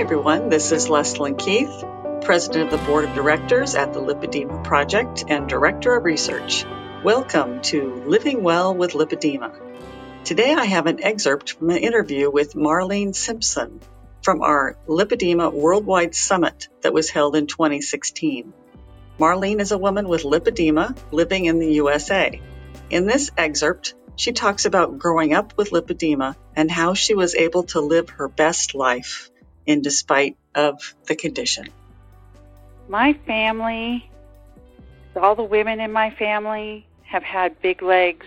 Hi, everyone. This is Leslyn Keith, President of the Board of Directors at the Lipedema Project and Director of Research. Welcome to Living Well with Lipedema. Today I have an excerpt from an interview with Marlene Simpson from our Lipedema Worldwide Summit that was held in 2016. Marlene is a woman with lipedema living in the USA. In this excerpt, she talks about growing up with lipedema and how she was able to live her best life in despite of the condition. My family, all the women in my family have had big legs,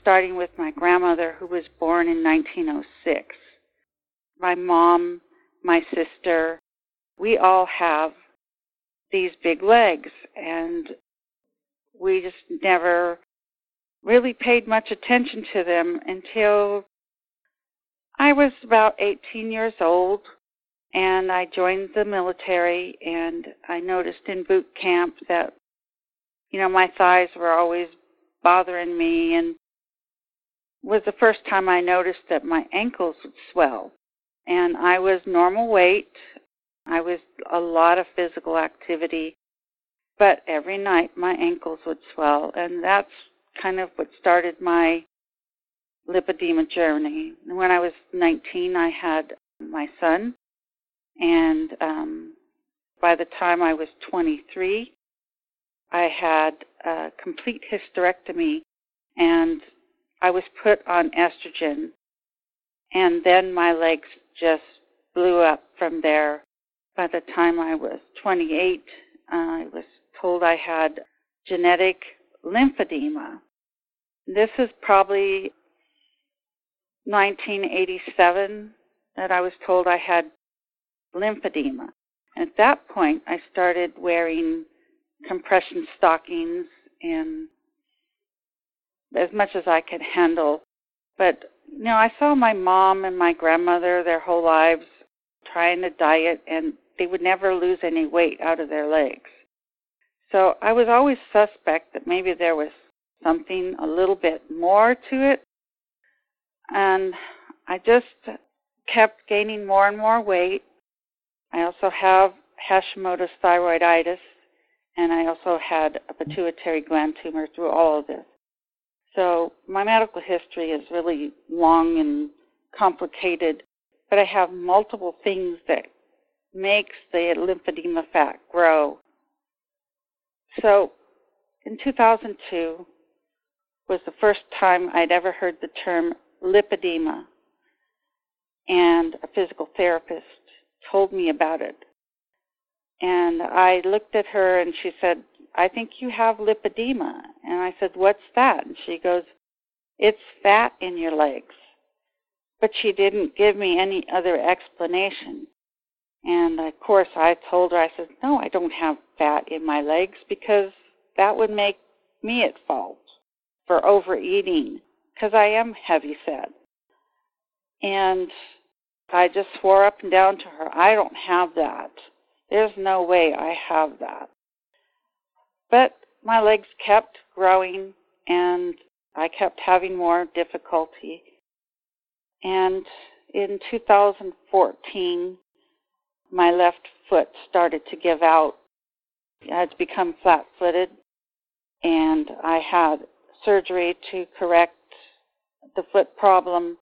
starting with my grandmother who was born in 1906. My mom, my sister, we all have these big legs and we just never really paid much attention to them until I was about 18 years old and I joined the military and I noticed in boot camp that you know my thighs were always bothering me and was the first time I noticed that my ankles would swell and I was normal weight I was a lot of physical activity, but every night my ankles would swell, and that's kind of what started my lipedema journey. When I was 19, I had my son, and um, by the time I was 23, I had a complete hysterectomy, and I was put on estrogen, and then my legs just blew up from there by the time I was 28, uh, I was told I had genetic lymphedema. This is probably 1987 that I was told I had lymphedema. At that point, I started wearing compression stockings and as much as I could handle. But you know, I saw my mom and my grandmother their whole lives trying to diet and they would never lose any weight out of their legs. So I was always suspect that maybe there was something a little bit more to it. And I just kept gaining more and more weight. I also have Hashimoto's thyroiditis, and I also had a pituitary gland tumor through all of this. So my medical history is really long and complicated, but I have multiple things that makes the lymphedema fat grow. So in 2002 was the first time I'd ever heard the term lipedema, and a physical therapist told me about it. And I looked at her and she said, I think you have lipedema. And I said, What's that? And she goes, It's fat in your legs. But she didn't give me any other explanation. And of course, I told her, I said, no, I don't have fat in my legs because that would make me at fault for overeating because I am heavy set. And I just swore up and down to her, I don't have that. There's no way I have that. But my legs kept growing and I kept having more difficulty. And in 2014, my left foot started to give out. I had to become flat footed, and I had surgery to correct the foot problem.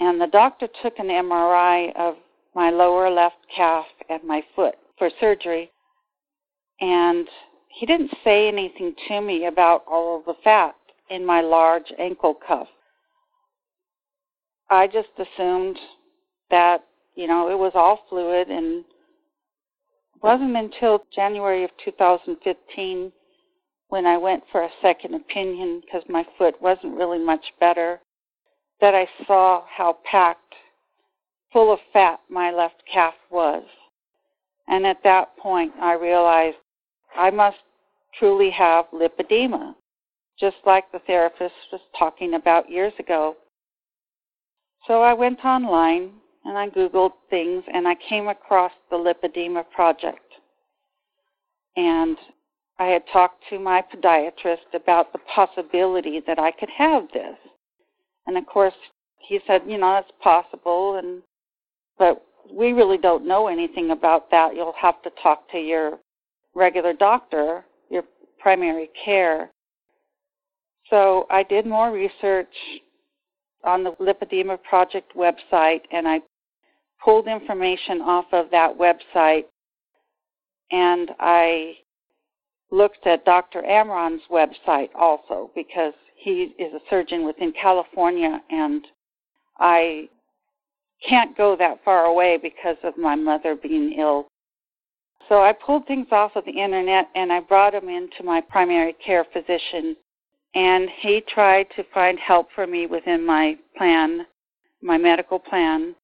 And the doctor took an MRI of my lower left calf and my foot for surgery. And he didn't say anything to me about all of the fat in my large ankle cuff. I just assumed that you know, it was all fluid and it wasn't until January of 2015 when I went for a second opinion because my foot wasn't really much better that I saw how packed full of fat my left calf was. And at that point I realized I must truly have lipedema, just like the therapist was talking about years ago. So I went online and I Googled things and I came across the Lipedema Project. And I had talked to my podiatrist about the possibility that I could have this. And of course, he said, you know, it's possible and but we really don't know anything about that. You'll have to talk to your regular doctor, your primary care. So I did more research on the Lipedema Project website and I pulled information off of that website and I looked at Dr. Amron's website also because he is a surgeon within California and I can't go that far away because of my mother being ill. So I pulled things off of the internet and I brought them into my primary care physician and he tried to find help for me within my plan, my medical plan,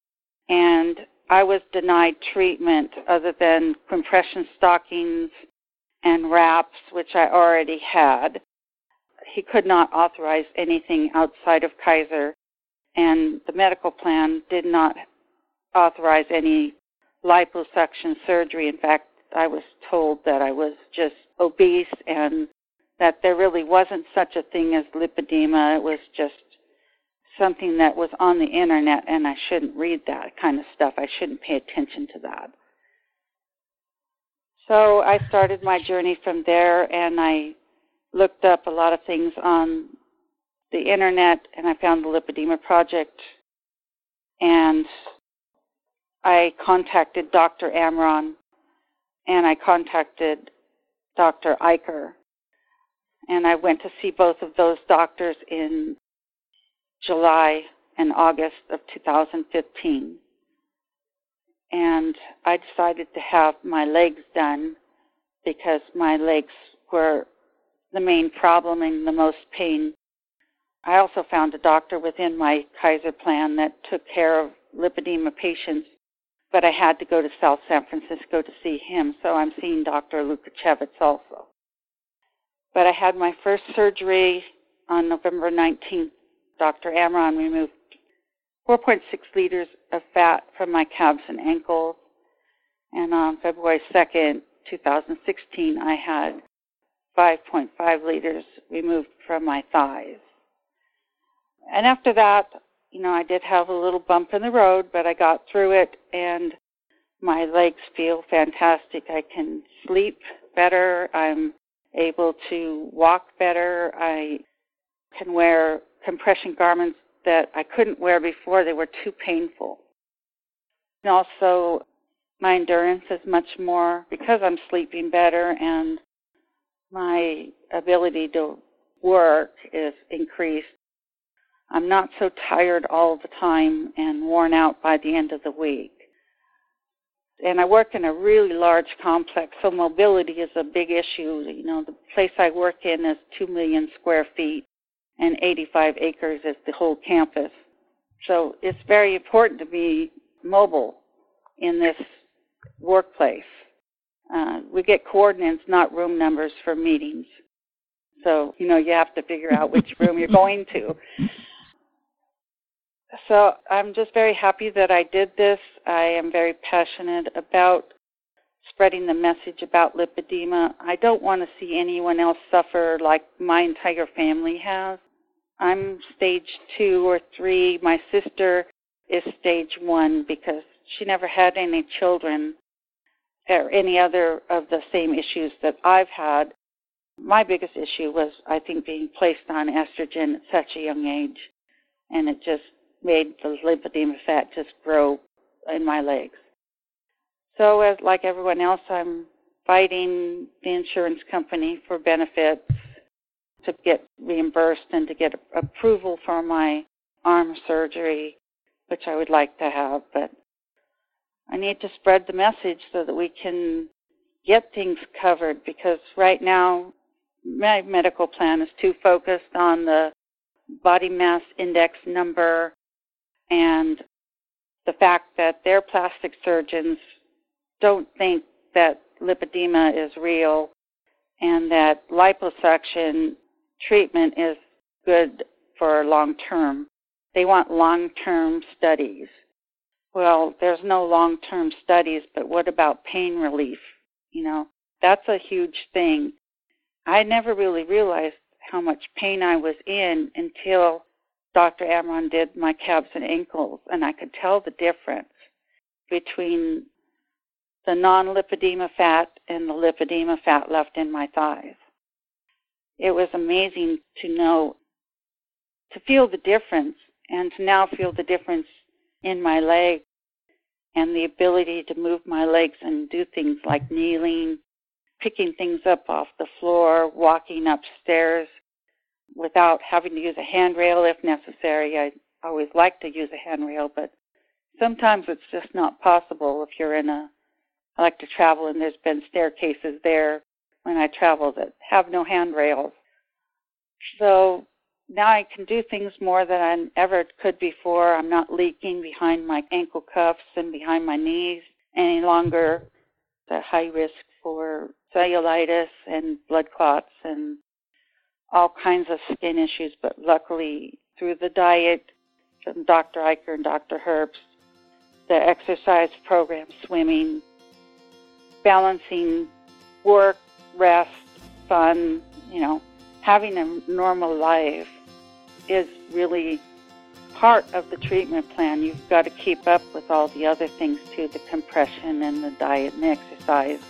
and I was denied treatment other than compression stockings and wraps, which I already had. He could not authorize anything outside of Kaiser, and the medical plan did not authorize any liposuction surgery. In fact, I was told that I was just obese and that there really wasn't such a thing as lipedema. It was just something that was on the internet and I shouldn't read that kind of stuff. I shouldn't pay attention to that. So I started my journey from there and I looked up a lot of things on the internet and I found the Lipedema Project and I contacted Dr. Amron and I contacted Dr. Eicher and I went to see both of those doctors in July and August of 2015. And I decided to have my legs done because my legs were the main problem and the most pain. I also found a doctor within my Kaiser plan that took care of lipedema patients, but I had to go to South San Francisco to see him, so I'm seeing Dr. Lukashevitz also. But I had my first surgery on November 19th. Dr. Amron removed 4.6 liters of fat from my calves and ankles. And on February 2nd, 2016, I had 5.5 liters removed from my thighs. And after that, you know, I did have a little bump in the road, but I got through it and my legs feel fantastic. I can sleep better. I'm able to walk better. I can wear compression garments that I couldn't wear before. They were too painful. And also, my endurance is much more because I'm sleeping better and my ability to work is increased. I'm not so tired all the time and worn out by the end of the week and I work in a really large complex, so mobility is a big issue. You know, the place I work in is 2 million square feet, and 85 acres is the whole campus. So it's very important to be mobile in this workplace. Uh, we get coordinates, not room numbers for meetings. So, you know, you have to figure out which room you're going to so I'm just very happy that I did this. I am very passionate about spreading the message about lipedema. I don't want to see anyone else suffer like my entire family has. I'm stage two or three. My sister is stage one because she never had any children or any other of the same issues that I've had. My biggest issue was, I think, being placed on estrogen at such a young age. And it just made the lymphedema fat just grow in my legs. So, as like everyone else, I'm fighting the insurance company for benefits to get reimbursed and to get approval for my arm surgery, which I would like to have. But I need to spread the message so that we can get things covered because right now my medical plan is too focused on the body mass index number and the fact that their plastic surgeons don't think that lipedema is real and that liposuction treatment is good for long term. They want long term studies. Well, there's no long term studies, but what about pain relief? You know, that's a huge thing. I never really realized how much pain I was in until Dr. Amron did my calves and ankles, and I could tell the difference between the non lipedema fat and the lipedema fat left in my thighs. It was amazing to know, to feel the difference, and to now feel the difference in my leg and the ability to move my legs and do things like kneeling, picking things up off the floor, walking upstairs without having to use a handrail if necessary. I always like to use a handrail, but sometimes it's just not possible if you're in a I like to travel and there's been staircases there when I travel that have no handrails. So now I can do things more than I ever could before. I'm not leaking behind my ankle cuffs and behind my knees any longer. The high risk for cellulitis and blood clots and all kinds of skin issues. But luckily, through the diet from Dr. Eicher and Dr. Herbst, the exercise program, swimming, balancing work, rest, fun, you know, having a normal life is really part of the treatment plan. You've got to keep up with all the other things too, the compression and the diet and exercise.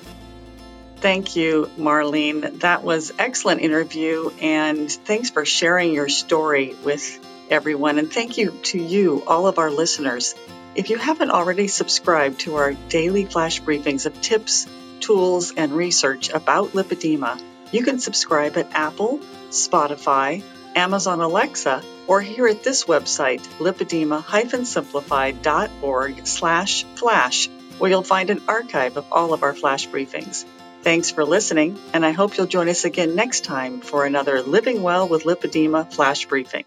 Thank you, Marlene. That was excellent interview and thanks for sharing your story with everyone and thank you to you, all of our listeners. If you haven't already subscribed to our daily flash briefings of tips, tools, and research about lipedema, you can subscribe at Apple, Spotify, Amazon Alexa, or here at this website, lipedema-simplified.org slash flash, where you'll find an archive of all of our flash briefings. Thanks for listening, and I hope you'll join us again next time for another Living Well with Lipedema flash briefing.